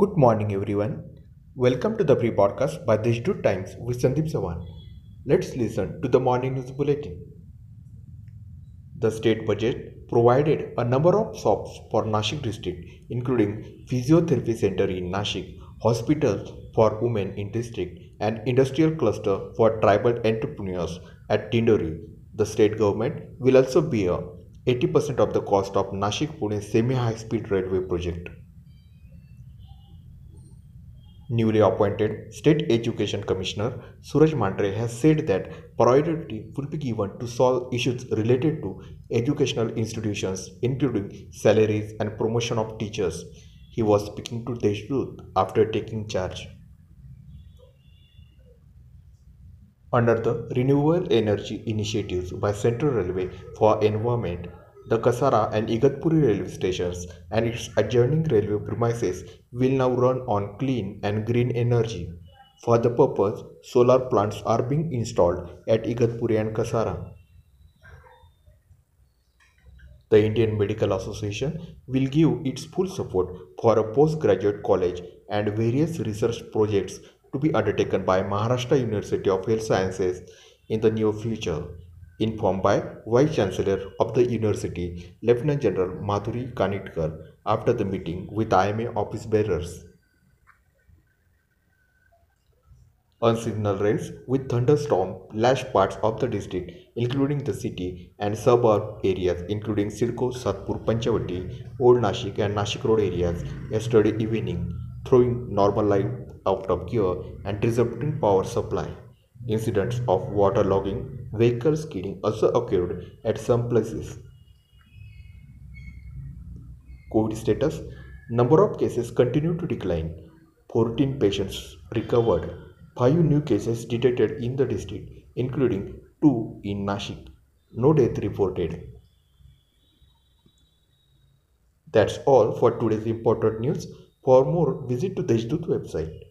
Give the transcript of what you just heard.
morning, everyone. Welcome to the pre podcast by Deshdoot Times with Sandeep Sawan. Let's listen to the morning news bulletin. The state budget provided a number of shops for Nashik district, including physiotherapy center in Nashik, hospitals for women in district, and industrial cluster for tribal entrepreneurs at Dindori. The state government will also bear 80% of the cost of Nashik Pune semi high speed railway project. Newly appointed State Education Commissioner Suraj Mandhare has said that priority will be given to solve issues related to educational institutions, including salaries and promotion of teachers. He was speaking to Deshdoot after taking charge. Under the Renewable Energy Initiatives by Central Railway for Environment, the Kasara and Igatpuri railway stations and its adjoining railway premises will now run on clean and green energy. For the purpose, solar plants are being installed at Igatpuri and Kasara. The Indian Medical Association will give its full support for a postgraduate college and various research projects to be undertaken by Maharashtra University of Health Sciences in the near future informed by Vice Chancellor of the University, Lieutenant General Madhuri Kanitkar, after the meeting with IMA office bearers. Unseasonal rains with thunderstorm lashed parts of the district, including the city and suburb areas, including CIDCO, Satpur, Panchavati, Old Nashik, and Nashik Road areas, yesterday evening, throwing normal life out of gear and disrupting power supply. Incidents of waterlogging, vehicle skidding also occurred at some places. COVID status Number of cases continue to decline. 14 patients recovered. 5 new cases detected in the district, including 2 in Nashik. No death reported. That's all for today's important news. For more, visit to Deshdoot website.